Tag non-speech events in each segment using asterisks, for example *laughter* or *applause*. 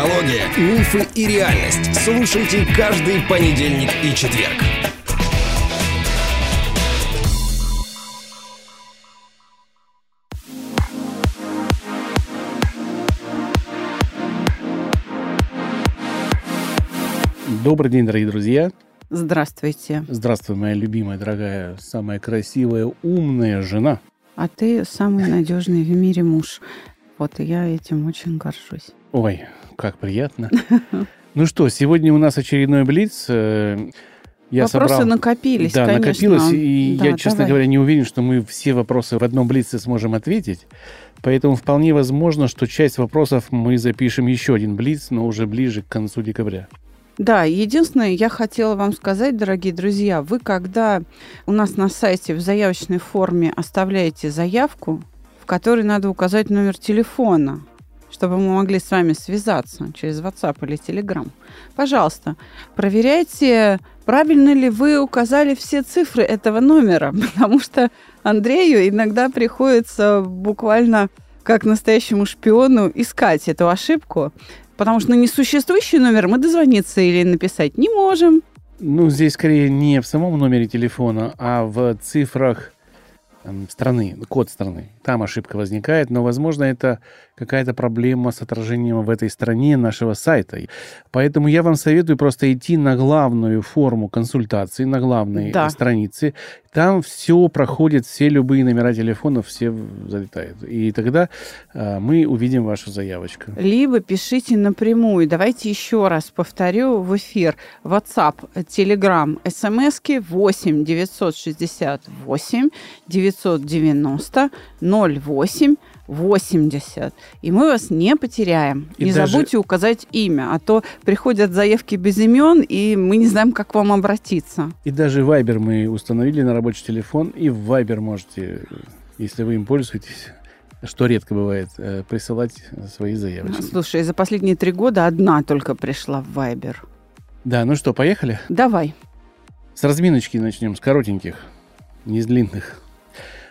психология, мифы и реальность. Слушайте каждый понедельник и четверг. Добрый день, дорогие друзья. Здравствуйте. Здравствуй, моя любимая, дорогая, самая красивая, умная жена. А ты самый надежный в мире муж. Вот и я этим очень горжусь. Ой, как приятно. *laughs* Ну что, сегодня у нас очередной блиц. Э, Я вопросы собрал... накопились, Да, конечно. накопилось, и да, я, честно давай. говоря, не уверен, что мы все вопросы в одном блице сможем ответить. Поэтому вполне возможно, что часть вопросов мы запишем еще один блиц, но уже ближе к концу декабря. Да, единственное, я хотела вам сказать, дорогие друзья, вы когда у нас на сайте в заявочной форме оставляете заявку, в которой надо указать номер телефона, чтобы мы могли с вами связаться через WhatsApp или Telegram. Пожалуйста, проверяйте, правильно ли вы указали все цифры этого номера, *laughs* потому что Андрею иногда приходится буквально как настоящему шпиону искать эту ошибку, потому что на несуществующий номер мы дозвониться или написать не можем. Ну, здесь скорее не в самом номере телефона, а в цифрах эм, страны, код страны. Там ошибка возникает, но, возможно, это какая-то проблема с отражением в этой стране нашего сайта. Поэтому я вам советую просто идти на главную форму консультации, на главной Да. странице. Там все проходит, все любые номера телефонов, все залетают. И тогда э, мы увидим вашу заявочку. Либо пишите напрямую. Давайте еще раз повторю в эфир. WhatsApp, Telegram, смс 8 968 990 08 80. И мы вас не потеряем. И не даже- забудьте указать имя, а то приходят заявки без имен, и мы не знаем, как к вам обратиться. И даже Viber мы установили на рабочий телефон, и в Viber можете, если вы им пользуетесь, что редко бывает, э, присылать свои заявочки. Слушай, за последние три года одна только пришла в Viber. Да, ну что, поехали? Давай. С разминочки начнем, с коротеньких, не с длинных.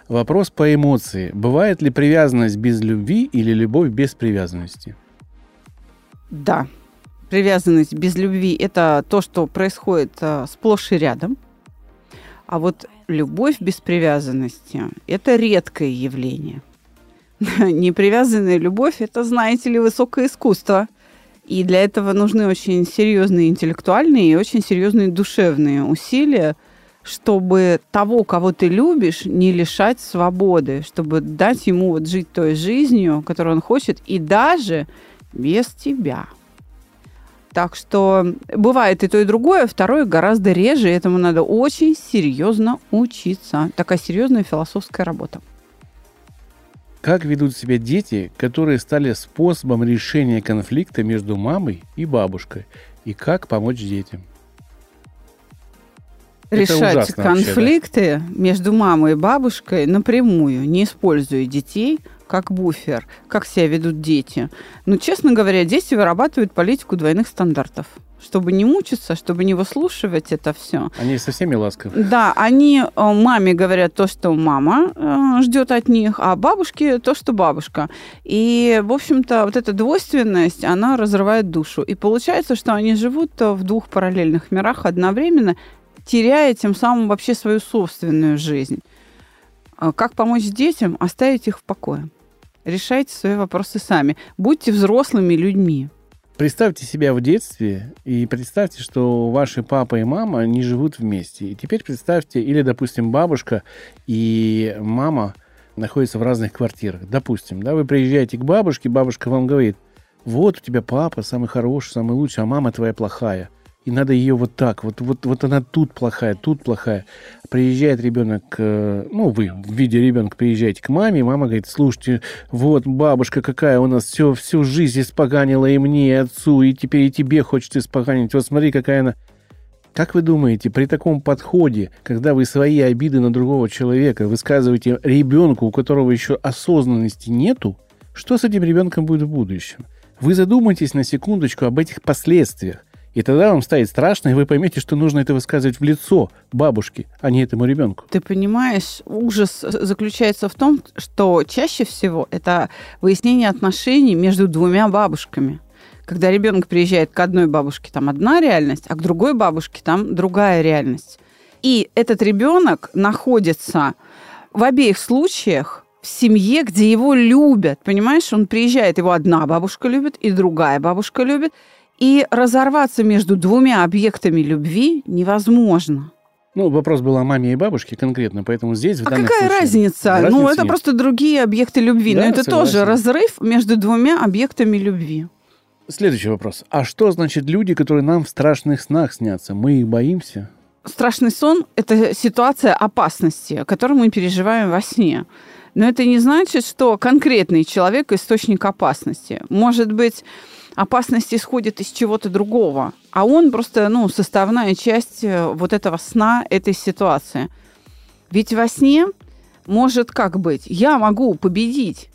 Вопрос по эмоции. Бывает ли привязанность без любви или любовь без привязанности? Да. Привязанность без любви – это то, что происходит э, сплошь и рядом. А вот любовь без привязанности – это редкое явление. *laughs* Непривязанная любовь – это, знаете ли, высокое искусство. И для этого нужны очень серьезные интеллектуальные и очень серьезные душевные усилия, чтобы того, кого ты любишь, не лишать свободы, чтобы дать ему вот жить той жизнью, которую он хочет, и даже без тебя. Так что бывает и то, и другое, второе гораздо реже, этому надо очень серьезно учиться. Такая серьезная философская работа. Как ведут себя дети, которые стали способом решения конфликта между мамой и бабушкой? И как помочь детям? Решать ужасно вообще, да? конфликты между мамой и бабушкой напрямую, не используя детей как буфер, как себя ведут дети. Но, честно говоря, дети вырабатывают политику двойных стандартов. Чтобы не мучиться, чтобы не выслушивать это все. Они со всеми ласковы. Да, они э, маме говорят то, что мама э, ждет от них, а бабушке то, что бабушка. И, в общем-то, вот эта двойственность, она разрывает душу. И получается, что они живут э, в двух параллельных мирах одновременно, теряя тем самым вообще свою собственную жизнь. А Как помочь детям? Оставить их в покое. Решайте свои вопросы сами. Будьте взрослыми людьми. Представьте себя в детстве и представьте, что ваши папа и мама не живут вместе. И теперь представьте, или, допустим, бабушка и мама находятся в разных квартирах. Допустим, да, вы приезжаете к бабушке, бабушка вам говорит, вот у тебя папа самый хороший, самый лучший, а мама твоя плохая. И надо ее вот так, вот, вот, вот она тут плохая, тут плохая. Приезжает ребенок, ну, вы в виде ребенка приезжаете к маме, мама говорит, слушайте, вот бабушка какая у нас все, всю жизнь испоганила и мне, и отцу, и теперь и тебе хочет испоганить. Вот смотри, какая она... Как вы думаете, при таком подходе, когда вы свои обиды на другого человека высказываете ребенку, у которого еще осознанности нету, что с этим ребенком будет в будущем? Вы задумайтесь на секундочку об этих последствиях. И тогда вам станет страшно, и вы поймете, что нужно это высказывать в лицо бабушке, а не этому ребенку. Ты понимаешь, ужас заключается в том, что чаще всего это выяснение отношений между двумя бабушками, когда ребенок приезжает к одной бабушке, там одна реальность, а к другой бабушке там другая реальность. И этот ребенок находится в обеих случаях в семье, где его любят. Понимаешь, он приезжает, его одна бабушка любит, и другая бабушка любит. И разорваться между двумя объектами любви невозможно. Ну, вопрос был о маме и бабушке конкретно, поэтому здесь... В а какая случае, разница? разница? Ну, это нет. просто другие объекты любви. Да, Но это согласен. тоже разрыв между двумя объектами любви. Следующий вопрос. А что значит люди, которые нам в страшных снах снятся? Мы их боимся? Страшный сон – это ситуация опасности, которую мы переживаем во сне. Но это не значит, что конкретный человек – источник опасности. Может быть, опасность исходит из чего-то другого, а он просто ну, составная часть э, вот этого сна, этой ситуации. Ведь во сне может как быть? Я могу победить.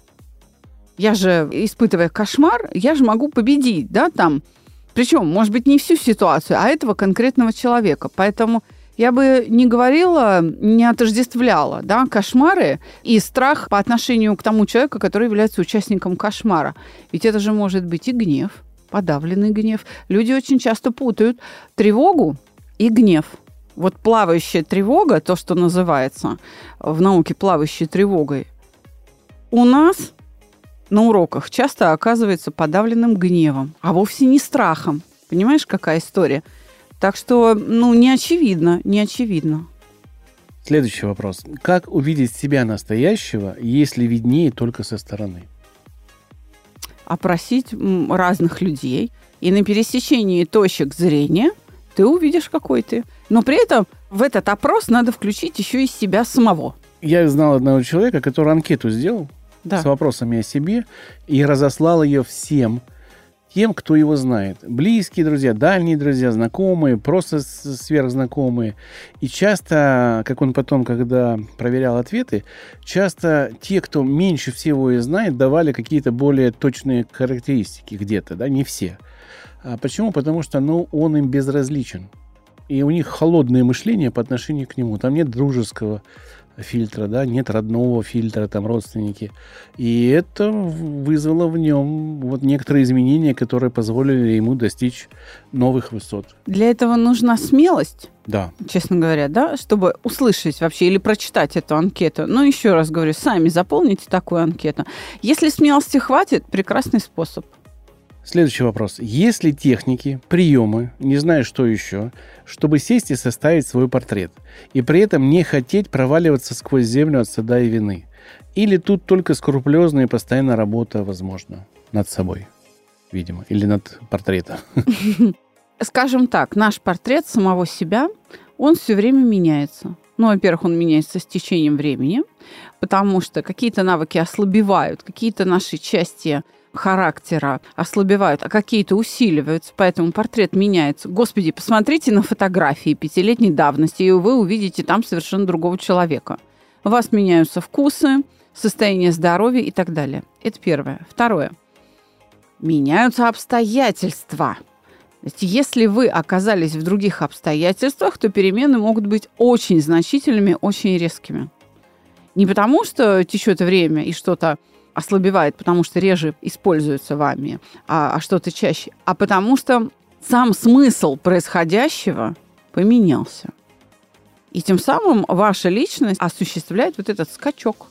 Я же, испытывая кошмар, я же могу победить, да, там. Причем, может быть, не всю ситуацию, а этого конкретного человека. Поэтому я бы не говорила, не отождествляла да, кошмары и страх по отношению к тому человеку, который является участником кошмара. Ведь это же может быть и гнев, подавленный гнев. Люди очень часто путают тревогу и гнев. Вот плавающая тревога, то, что называется в науке плавающей тревогой, у нас на уроках часто оказывается подавленным гневом, а вовсе не страхом. Понимаешь, какая история? Так что, ну, не очевидно, не очевидно. Следующий вопрос. Как увидеть себя настоящего, если виднее только со стороны? Опросить разных людей, и на пересечении точек зрения ты увидишь, какой ты. Но при этом в этот опрос надо включить еще и себя самого. Я знал одного человека, который анкету сделал да. с вопросами о себе и разослал ее всем – тем, кто его знает. Близкие друзья, дальние друзья, знакомые, просто сверхзнакомые. И часто, как он потом, когда проверял ответы, часто те, кто меньше всего и знает, давали какие-то более точные характеристики где-то, да, не все. А почему? Потому что, ну, он им безразличен. И у них холодное мышление по отношению к нему. Там нет дружеского фильтра, да, нет родного фильтра, там родственники. И это вызвало в нем вот некоторые изменения, которые позволили ему достичь новых высот. Для этого нужна смелость. Да. Честно говоря, да, чтобы услышать вообще или прочитать эту анкету. Но еще раз говорю, сами заполните такую анкету. Если смелости хватит, прекрасный способ. Следующий вопрос. Есть ли техники, приемы, не знаю что еще, чтобы сесть и составить свой портрет, и при этом не хотеть проваливаться сквозь землю от стыда и вины? Или тут только скрупулезная и постоянная работа возможна над собой, видимо, или над портретом? *laughs* Скажем так, наш портрет самого себя, он все время меняется. Ну, во-первых, он меняется с течением времени, потому что какие-то навыки ослабевают, какие-то наши части характера ослабевают, а какие-то усиливаются, поэтому портрет меняется. Господи, посмотрите на фотографии пятилетней давности, и вы увидите там совершенно другого человека. У вас меняются вкусы, состояние здоровья и так далее. Это первое. Второе. Меняются обстоятельства. Если вы оказались в других обстоятельствах, то перемены могут быть очень значительными, очень резкими. Не потому, что течет время и что-то ослабевает, потому что реже используется вами, а, а что-то чаще, а потому что сам смысл происходящего поменялся. И тем самым ваша личность осуществляет вот этот скачок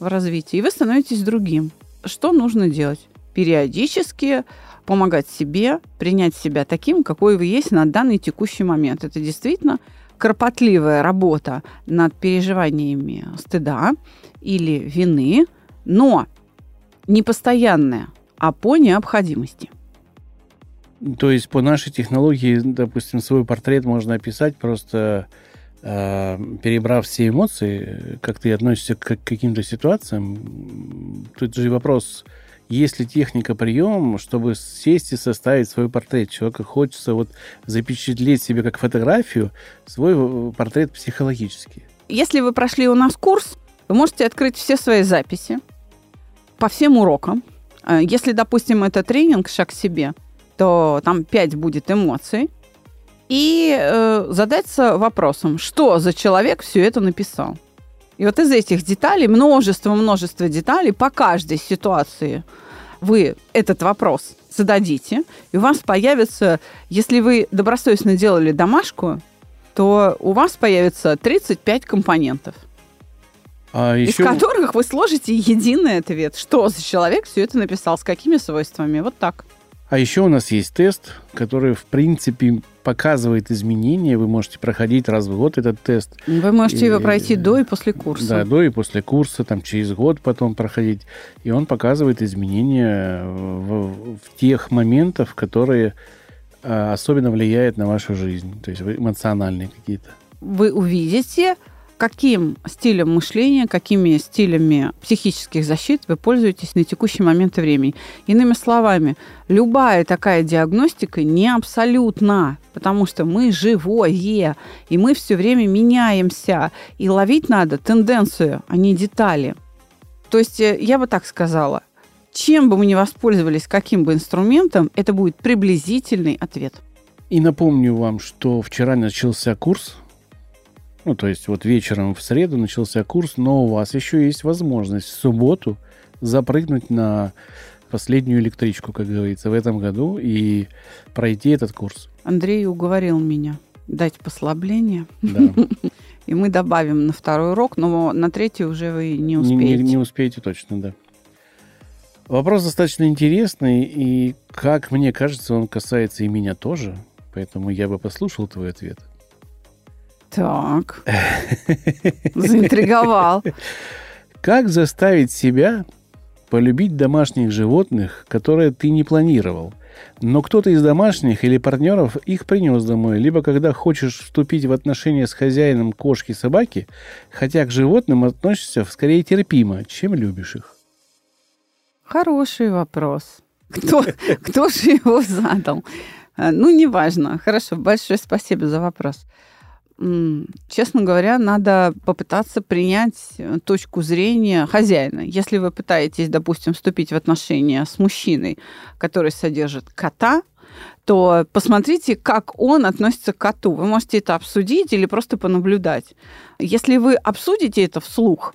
в развитии, и вы становитесь другим. Что нужно делать? Периодически помогать себе, принять себя таким, какой вы есть на данный текущий момент. Это действительно кропотливая работа над переживаниями стыда или вины, но не постоянная, а по необходимости. То есть по нашей технологии, допустим, свой портрет можно описать просто э, перебрав все эмоции, как ты относишься к каким-то ситуациям. Тут же вопрос, есть ли техника, прием, чтобы сесть и составить свой портрет. Человеку хочется вот запечатлеть себе как фотографию свой э, портрет психологический. Если вы прошли у нас курс, вы можете открыть все свои записи, по всем урокам. Э, если, допустим, это тренинг «Шаг к себе», то там 5 будет эмоций. И э, задаться вопросом, что за человек все это написал. И вот из этих деталей, множество-множество деталей по каждой ситуации вы этот вопрос зададите, и у вас появится, если вы добросовестно делали домашку, то у вас появится 35 компонентов. А из еще... которых вы сложите единый ответ. Что за человек все это написал, с какими свойствами. Вот так. А еще у нас есть тест, который, в принципе, показывает изменения. Вы можете проходить раз в год этот тест. Вы можете и, его пройти до и после курса. Да, до и после курса, там через год потом проходить. И он показывает изменения в, в тех моментах, которые а, особенно влияют на вашу жизнь. То есть эмоциональные какие-то. Вы увидите каким стилем мышления, какими стилями психических защит вы пользуетесь на текущий момент времени. Иными словами, любая такая диагностика не абсолютна, потому что мы живое, и мы все время меняемся, и ловить надо тенденцию, а не детали. То есть э, я бы так сказала, чем бы мы ни воспользовались, каким бы инструментом, это будет приблизительный ответ. И напомню вам, что вчера начался курс ну, то есть вот вечером в среду начался курс, но у вас еще есть возможность в субботу запрыгнуть на последнюю электричку, как говорится, в этом году и пройти этот курс. Андрей уговорил меня дать послабление. Да. *laughs* И мы добавим на второй урок, но на третий уже вы не успеете. Не, не, не успеете точно, да. Вопрос достаточно интересный, и, как мне кажется, он касается и меня тоже, поэтому я бы послушал твой ответ. Так. Заинтриговал. Как заставить себя полюбить домашних животных, которые ты не планировал? Но кто-то из домашних или партнеров их принес домой, либо когда хочешь вступить в отношения с хозяином кошки-собаки, хотя к животным относишься скорее терпимо, чем любишь их. Хороший вопрос. Кто, кто же его задал? Ну, неважно. Хорошо, большое спасибо за вопрос честно говоря, надо попытаться принять э, точку зрения хозяина. Если вы пытаетесь, допустим, вступить в отношения с мужчиной, который содержит кота, то посмотрите, как он относится к коту. Вы можете это обсудить или просто понаблюдать. Если вы обсудите это вслух,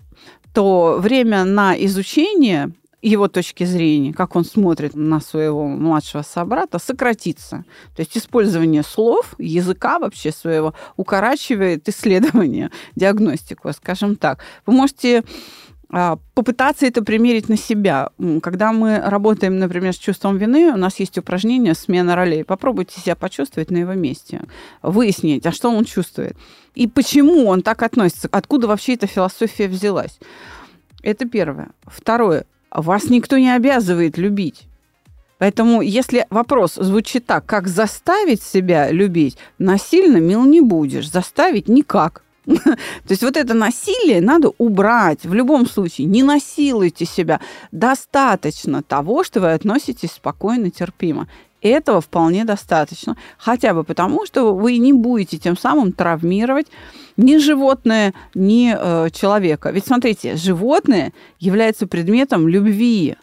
то время на изучение его точки зрения, как он смотрит на своего младшего собрата, сократится. То есть использование слов, языка вообще своего укорачивает исследование, *laughs* диагностику, скажем так. Вы можете а, попытаться это примерить на себя. Когда мы работаем, например, с чувством вины, у нас есть упражнение «Смена ролей». Попробуйте себя почувствовать на его месте, выяснить, а что он чувствует. И почему он так относится, откуда вообще эта философия взялась. Это первое. Второе. Вас никто не обязывает любить. Поэтому, если вопрос звучит так, как заставить себя любить, насильно мил не будешь, заставить никак. *laughs* То есть вот это насилие надо убрать. В любом случае, не насилуйте себя. Достаточно того, что вы относитесь спокойно, терпимо. Этого вполне достаточно. Хотя бы потому, что вы не будете тем самым травмировать ни животное, ни э, человека. Ведь смотрите, животное является предметом любви.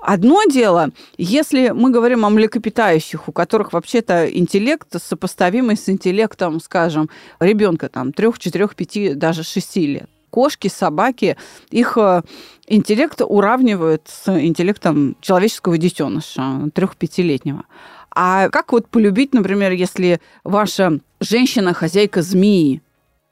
Одно дело, если мы говорим о млекопитающих, у которых вообще-то интеллект сопоставимый с интеллектом, скажем, ребенка там 3, 4, 5, даже 6 лет. Кошки, собаки, их э, интеллект уравнивают с интеллектом человеческого детеныша, трех-пятилетнего. А как вот полюбить, например, если ваша женщина хозяйка змеи,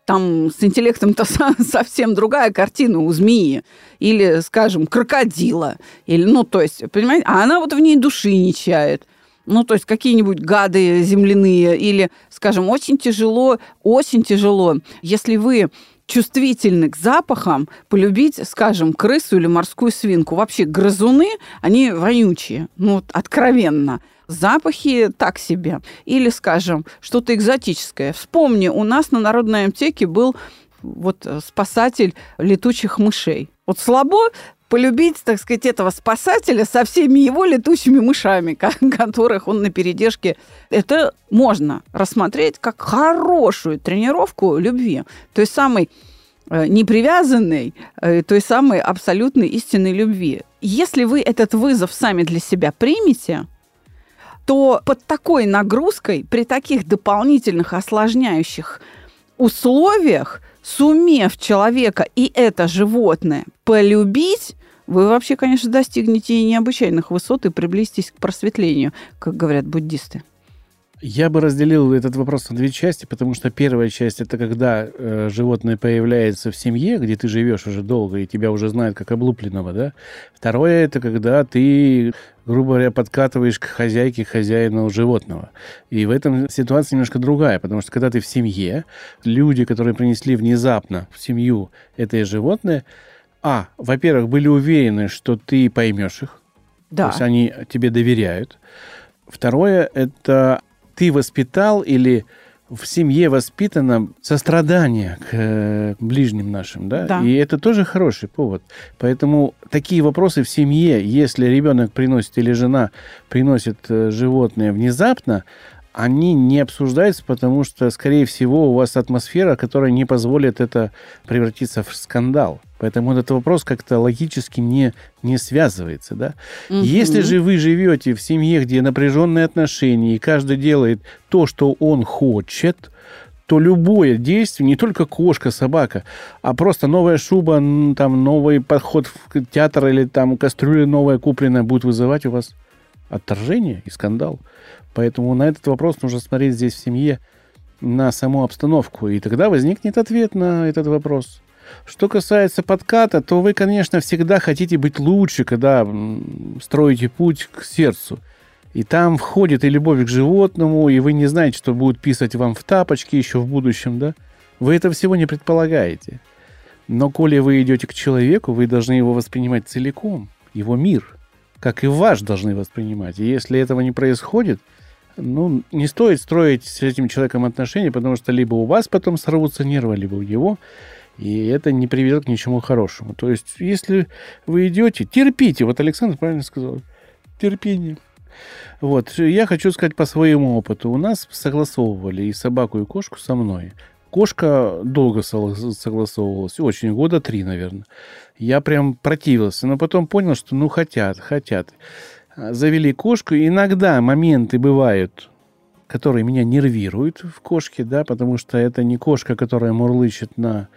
там с интеллектом-то *laughs* совсем другая картина у змеи. Или, скажем, крокодила. Или, ну, то есть, понимаете, а она вот в ней души не чает. Ну, то есть какие-нибудь гады земляные. Или, скажем, очень тяжело, очень тяжело, если вы чувствительны к запахам, полюбить, скажем, крысу или морскую свинку. Вообще грызуны, они вонючие, ну, откровенно. Запахи так себе. Или, скажем, что-то экзотическое. Вспомни, у нас на Народной аптеке был вот э, спасатель летучих мышей. Вот слабо полюбить, так сказать, этого спасателя со всеми его летучими мышами, *laughs* которых он на передержке. Это можно рассмотреть как хорошую тренировку любви. То есть самой э, непривязанной, э, той самой абсолютной истинной любви. Если вы этот вызов сами для себя примете, то под такой нагрузкой, при таких дополнительных осложняющих условиях, сумев человека и это животное полюбить, вы вообще, конечно, достигнете необычайных высот и приблизитесь к просветлению, как говорят буддисты. Я бы разделил этот вопрос на две части, потому что первая часть это когда э, животное появляется в семье, где ты живешь уже долго и тебя уже знают как облупленного, да. Второе это когда ты, грубо говоря, подкатываешь к хозяйке, хозяину животного. И в этом ситуация немножко другая, потому что когда ты в семье, люди, которые принесли внезапно в семью это животное, а, во-первых, были уверены, что ты поймешь их, Да. то есть они тебе доверяют. Второе это ты воспитал или в семье воспитано сострадание к э, ближним нашим, да? Да. И это тоже хороший повод. Поэтому такие вопросы в семье, если ребенок приносит или жена приносит э, животное внезапно, они не обсуждаются, потому что, скорее всего, у вас атмосфера, которая не позволит это превратиться в скандал. Поэтому этот вопрос как-то логически не, не связывается. Да? Мгм. Если же вы живете в семье, где напряженные отношения, и каждый делает то, что он хочет, то любое действие, не только кошка, собака, а просто новая шуба, там, новый подход в театр или там кастрюля новая купленная будет вызывать у вас отторжение и скандал. Поэтому на этот вопрос нужно смотреть здесь в семье на саму обстановку, и тогда возникнет ответ на этот вопрос. Что касается подката, то вы, конечно, всегда хотите быть лучше, когда строите путь к сердцу. И там входит и любовь к животному, и вы не знаете, что будут писать вам в тапочки еще в будущем, да? Вы этого всего не предполагаете. Но коли вы идете к человеку, вы должны его воспринимать целиком, его мир, как и ваш должны воспринимать. И если этого не происходит, ну, не стоит строить с этим человеком отношения, потому что либо у вас потом сорвутся нервы, либо у него, и это не приведет к ничему хорошему. То есть, если вы идете, терпите. Вот Александр правильно сказал. Терпение. Вот, я хочу сказать по своему опыту. У нас согласовывали и собаку, и кошку со мной. Кошка долго согла- согласовывалась, очень, года три, наверное. Я прям противился, но потом понял, что ну хотят, хотят. А, Завели кошку. Иногда моменты бывают, которые меня нервируют в кошке, да, потому что это не кошка, которая мурлычет на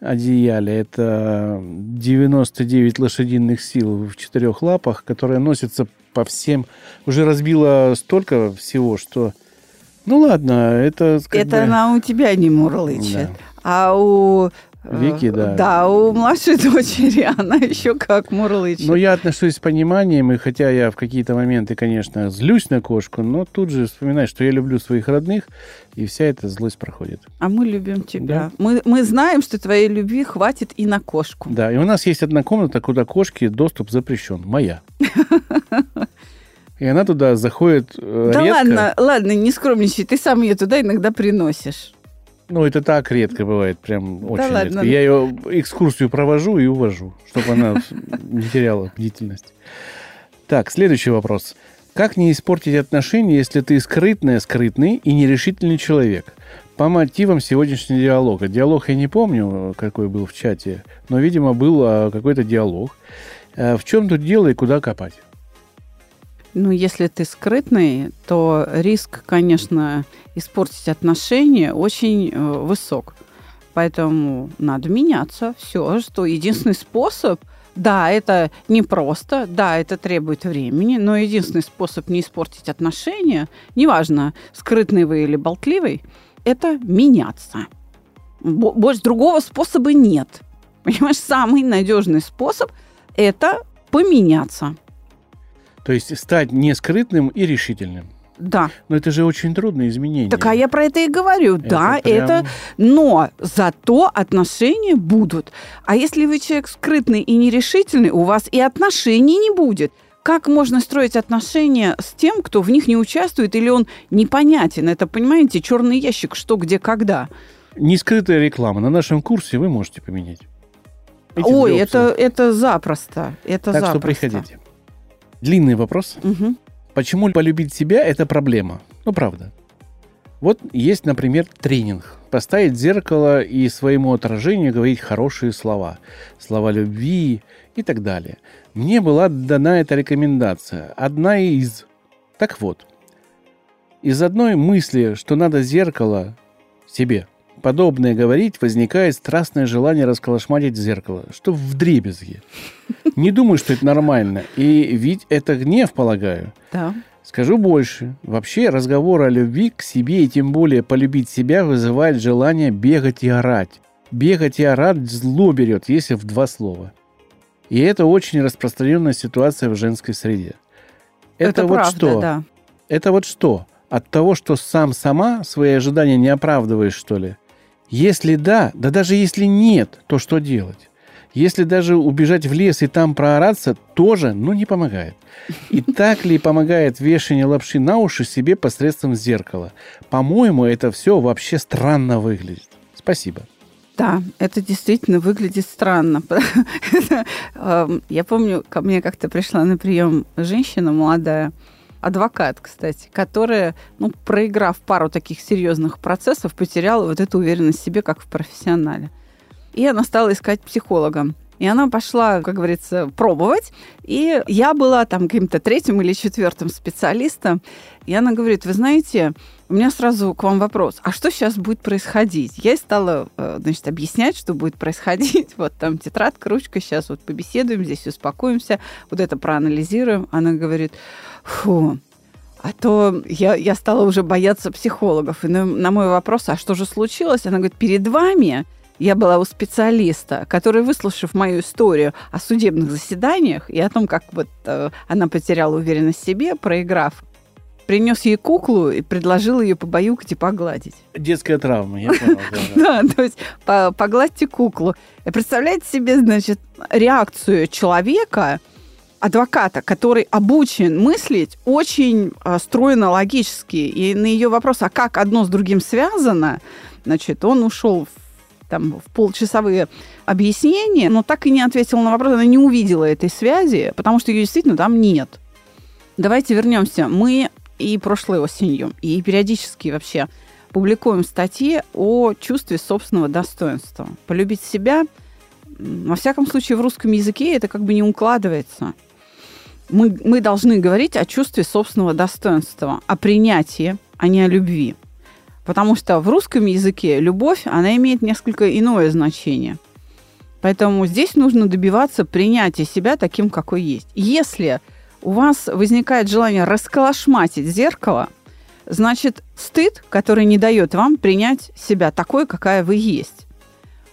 одеяле, это 99 лошадиных сил в четырех лапах, которая носится по всем, уже разбила столько всего, что, ну ладно, это как Это бы- она у тебя не мурлычет. Да. А у... э, Вики, да. Да, у младшей *laughs* дочери она еще как мурлычет. Но я отношусь с пониманием, и хотя я в какие-то моменты, конечно, злюсь на кошку, но тут же вспоминаю, что я люблю своих родных, и вся эта злость проходит. А мы любим тебя. Да. Мы, мы знаем, что твоей любви хватит и на кошку. Да, и у нас есть одна комната, куда кошки доступ запрещен. Моя. *laughs* И она туда заходит э, Да редко. ладно, ладно, не скромничай, ты сам ее туда иногда приносишь. Ну, это так редко бывает, прям очень ладно. редко. Я ее экскурсию провожу и увожу, чтобы она не теряла бдительность. Так, следующий вопрос. Как не испортить отношения, если ты скрытная, скрытный и нерешительный человек? По мотивам сегодняшнего диалога. Диалог я не помню, какой был в чате, но, видимо, был а, какой-то диалог. А, В чем тут дело и куда копать? Ну, если ты скрытный, то риск, конечно, испортить отношения очень э, высок. Поэтому надо меняться. Все, что единственный способ, да, это непросто, да, это требует времени, но единственный способ не испортить отношения, неважно, скрытный вы или болтливый, это меняться. Бо- Больше другого способа нет. Понимаешь, самый надежный способ – это поменяться. То есть стать не скрытным и решительным. Да. Но это же очень трудное изменение. Так а я про это и говорю. да, прям- это... Но зато отношения будут. А если вы человек скрытный и нерешительный, у вас и отношений не будет. Как можно строить отношения с тем, кто в них не участвует, или он непонятен? Это, понимаете, черный ящик, что, где, когда. Нескрытая реклама. На нашем курсе вы можете поменять. Эти Ой, это, это запросто. Это Так что запросто. приходите. Длинный вопрос. Мгм. Почему полюбить себя – это проблема? Ну, правда. Вот есть, например, тренинг. Поставить зеркало и своему отражению говорить хорошие слова. Слова любви и так далее. Мне была дана эта рекомендация. Одна из. Так вот. Из одной мысли, что надо зеркало себе подобное говорить, возникает страстное желание расколошматить зеркало, что в дребезги. Не думаю, что это нормально. И ведь это гнев, полагаю. Да. Скажу больше. Вообще разговор о любви к себе и тем более полюбить себя вызывает желание бегать и орать. Бегать и орать зло берет, если в два слова. И это очень распространенная ситуация в женской среде. Это, Это вот правда, что? да. Это вот что? От того, что сам сама свои ожидания не оправдываешь, что ли? Если да, да даже если нет, то что делать? Если даже убежать в лес и там проораться, тоже, ну, не помогает. И так ли помогает вешание лапши на уши себе посредством зеркала? По-моему, это все вообще странно выглядит. Спасибо. Да, это действительно выглядит странно. *laughs* Эм, Я помню, ко мне как-то пришла на прием женщина молодая, адвокат, кстати, которая, ну, проиграв пару таких серьезных процессов, потеряла вот эту уверенность в себе, как в профессионале. И она стала искать психолога. И она пошла, как говорится, пробовать. И я была там каким-то третьим или четвертым специалистом. И она говорит, вы знаете, у меня сразу к вам вопрос, а что сейчас будет происходить? Я стала, э, значит, объяснять, что будет происходить. *laughs* Вот там тетрадка, ручка, сейчас вот побеседуем, здесь успокоимся, вот это проанализируем. Она говорит, фу, а то я, я стала уже бояться психологов. И на, на мой вопрос, а что же случилось? Она говорит, перед вами я была у специалиста, который, выслушав мою историю о судебных заседаниях и о том, как вот э, она потеряла уверенность в себе, проиграв, принес ей куклу и предложил ее побаюкать и погладить. Детская травма, я понял. *laughs* да, то есть по- погладьте куклу. Представляете себе, значит, реакцию человека, адвоката, который обучен мыслить очень а, стройно логически. И на ее вопрос, а как одно с другим связано, значит, он ушел в там, в полчасовые объяснения, но так и не ответил на вопрос, она не увидела этой связи, потому что ее действительно там нет. Давайте вернемся. Мы и прошлой осенью, и периодически вообще публикуем статьи о чувстве собственного достоинства. Полюбить себя, во всяком случае, в русском языке это как бы не укладывается. Мы, мы должны говорить о чувстве собственного достоинства, о принятии, а не о любви. Потому что в русском языке любовь, она имеет несколько иное значение. Поэтому здесь нужно добиваться принятия себя таким, какой есть. Если у вас возникает желание расколошматить зеркало, значит, стыд, который не дает вам принять себя такой, какая вы есть,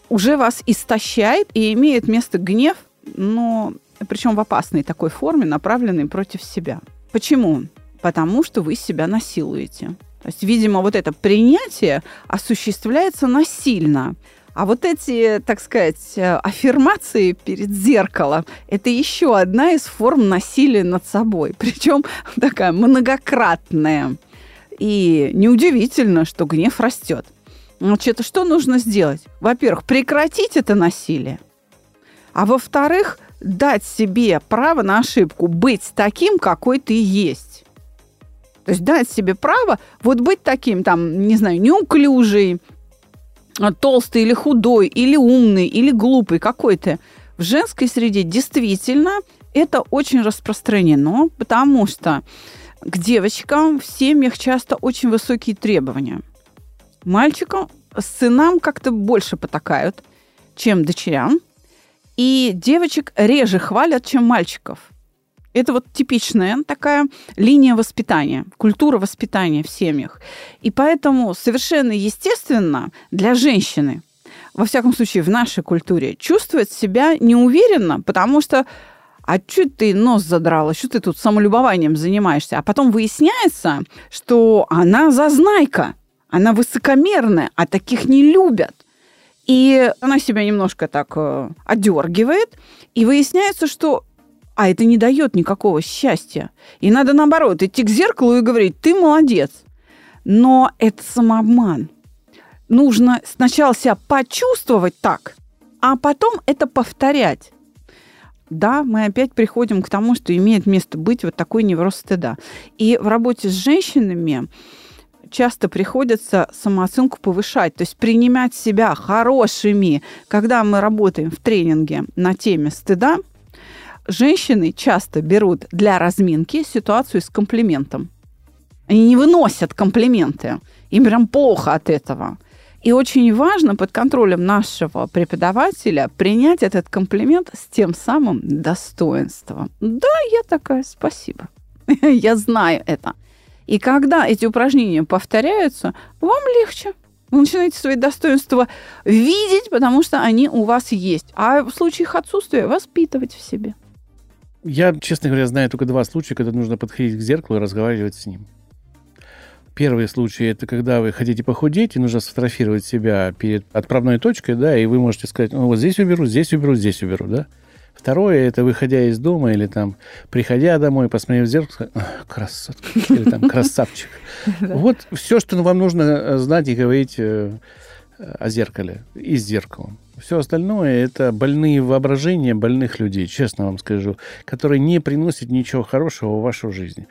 уже вас истощает и имеет место гнев, но причем в опасной такой форме, направленный против себя. Почему? Потому что вы себя насилуете. То есть, видимо, вот это принятие осуществляется насильно. А вот эти, так сказать, э, аффирмации перед зеркалом – это еще одна из форм насилия над собой. *laughs* Причем такая многократная. И неудивительно, что гнев растет. Значит, что нужно сделать? Во-первых, прекратить это насилие. А во-вторых, дать себе право на ошибку, быть таким, какой ты есть. То есть дать себе право вот быть таким, там, не знаю, неуклюжий, толстый или худой, или умный, или глупый какой-то. В женской среде действительно это очень распространено, потому что к девочкам в семьях часто очень высокие требования. Мальчикам, сынам как-то больше потакают, чем дочерям. И девочек реже хвалят, чем мальчиков. Это вот типичная такая линия воспитания, культура воспитания в семьях. И поэтому совершенно естественно для женщины, во всяком случае в нашей культуре, чувствовать себя неуверенно, потому что а что ты нос задрала, что ты тут самолюбованием занимаешься? А потом выясняется, что она зазнайка, она высокомерная, а таких не любят. И она себя немножко так э, одергивает, и выясняется, что а это не дает никакого счастья. И надо, наоборот, идти к зеркалу и говорить, ты молодец. Но это самообман. Нужно сначала себя почувствовать так, а потом это повторять. Да, мы опять приходим к тому, что имеет место быть вот такой невроз стыда. И в работе с женщинами часто приходится самооценку повышать, то есть принимать себя хорошими. Когда мы работаем в тренинге на теме стыда, женщины часто берут для разминки ситуацию с комплиментом. Они не выносят комплименты. Им прям плохо от этого. И очень важно под контролем нашего преподавателя принять этот комплимент с тем самым достоинством. Да, я такая, спасибо. *laughs* Я знаю это. И когда эти упражнения повторяются, вам легче. Вы начинаете свои достоинства видеть, потому что они у вас есть. А в случае их отсутствия воспитывать в себе. Я, честно говоря, знаю только два случая, когда нужно подходить к зеркалу и разговаривать с ним. Первый случай – это когда вы хотите похудеть, и нужно сфотографировать себя перед отправной точкой, да, и вы можете сказать, ну, вот здесь уберу, здесь уберу, здесь уберу, да. Второе – это выходя из дома или там приходя домой, посмотрев в зеркало, красотка или там *laughs* красавчик. Вот все, что вам нужно э, знать и говорить э, о зеркале и с зеркалом. Все остальное – это больные воображения больных людей, честно вам скажу, которые не приносят ничего хорошего в вашу жизнь.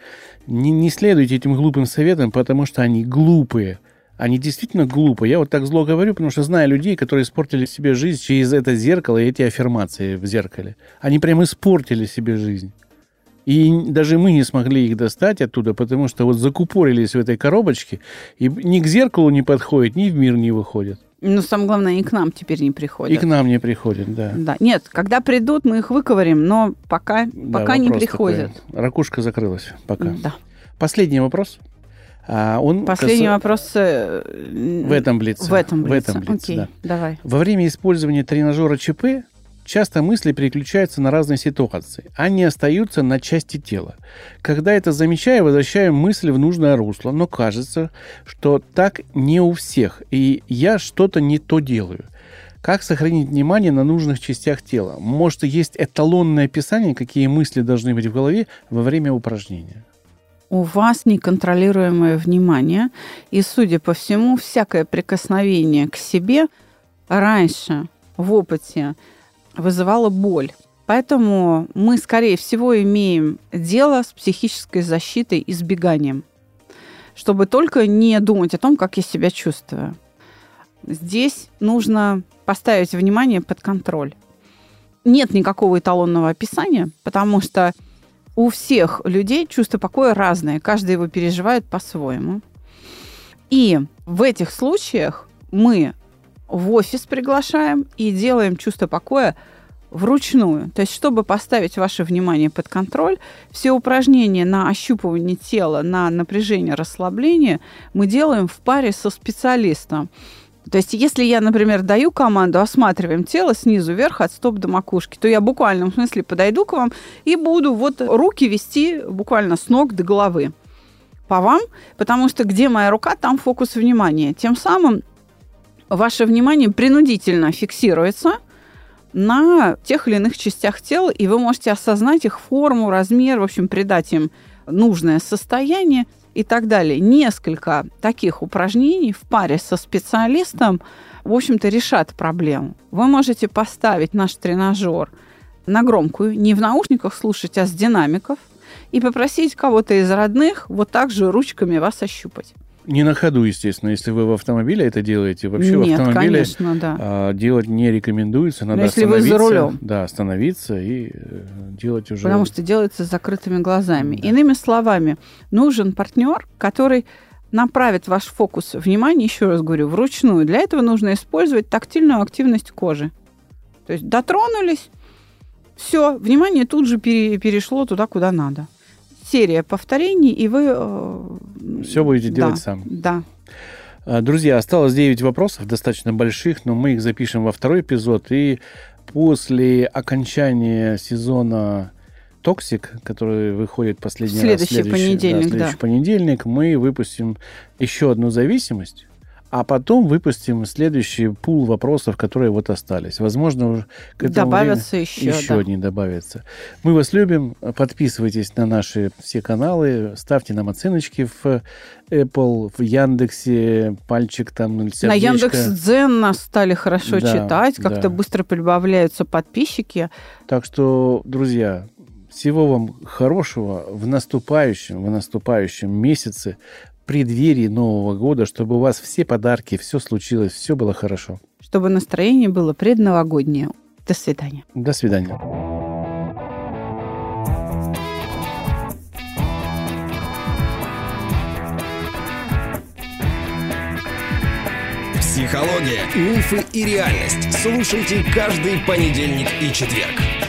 Не, не следуйте этим глупым советам, потому что они глупые. Они действительно глупые. Я вот так зло говорю, потому что знаю людей, которые испортили себе жизнь через это зеркало и эти аффирмации в зеркале. Они прям испортили себе жизнь. И даже мы не смогли их достать оттуда, потому что вот закупорились в этой коробочке, и ни к зеркалу не подходят, ни в мир не выходят. Ну, самое главное, и к нам теперь не приходят. И к нам не приходят, да. Да. Нет, когда придут, мы их выковырим, но пока, да, пока не приходят. Такой. Ракушка закрылась пока. Да. Последний вопрос. А он Последний кас... вопрос э, в этом блице. В этом блице. В этом блице Окей, да. давай. Во время использования тренажера ЧП часто мысли переключаются на разные ситуации. Они остаются на части тела. Когда это замечаю, возвращаю мысль в нужное русло, но кажется, что так не у всех, и я что-то не то делаю. Как сохранить внимание на нужных частях тела? Может, есть эталонное описание, какие мысли должны быть в голове во время упражнения? у вас неконтролируемое внимание, и, судя по всему, всякое прикосновение к себе раньше в опыте вызывала боль. Поэтому мы, скорее всего, имеем дело с психической защитой и сбеганием, чтобы только не думать о том, как я себя чувствую. Здесь нужно поставить внимание под контроль. Нет никакого эталонного описания, потому что у всех людей чувство покоя разное, каждый его переживает по-своему. И в этих случаях мы в офис приглашаем и делаем чувство покоя вручную. То есть, чтобы поставить ваше внимание под контроль, все упражнения на ощупывание тела, на напряжение, расслабление мы делаем в паре со специалистом. То есть, если я, например, даю команду осматриваем тело снизу вверх от стоп до макушки, то я буквально в смысле подойду к вам и буду вот руки вести буквально с ног до головы по вам, потому что где моя рука, там фокус внимания. Тем самым ваше внимание принудительно фиксируется на тех или иных частях тела, и вы можете осознать их форму, размер, в общем, придать им нужное состояние и так далее. Несколько таких упражнений в паре со специалистом, в общем-то, решат проблему. Вы можете поставить наш тренажер на громкую, не в наушниках слушать, а с динамиков, и попросить кого-то из родных вот так же ручками вас ощупать. Не на ходу, естественно, если вы в автомобиле это делаете. Вообще Нет, в автомобиле конечно, да. А, делать не рекомендуется. Надо Но если вы за рулем. Да, остановиться и э, делать уже... Потому что делается с закрытыми глазами. Да. Иными словами, нужен партнер, который направит ваш фокус внимания, еще раз говорю, вручную. Для этого нужно использовать тактильную активность кожи. То есть дотронулись, все, внимание тут же перешло туда, куда надо серия повторений, и вы... Э, Все будете делать да, сам. Да. А, друзья, осталось 9 вопросов, достаточно больших, но мы их запишем во второй эпизод. И после окончания сезона Токсик, который выходит последний следующий раз следующий понедельник, да, следующий да. понедельник, мы выпустим еще одну зависимость а потом выпустим следующий пул вопросов, которые вот остались. Возможно, к этому добавятся еще, еще да. одни добавятся. Мы вас любим. Подписывайтесь на наши все каналы, ставьте нам оценочки в Apple, в Яндексе, пальчик там, На Яндекс Дзен нас стали хорошо да, читать, как-то да. быстро прибавляются подписчики. Так что, друзья, всего вам хорошего в наступающем, в наступающем месяце преддверии Нового года, чтобы у вас все подарки, все случилось, все было хорошо. Чтобы настроение было предновогоднее. До свидания. До свидания. Психология, мифы и реальность. Слушайте каждый понедельник и четверг.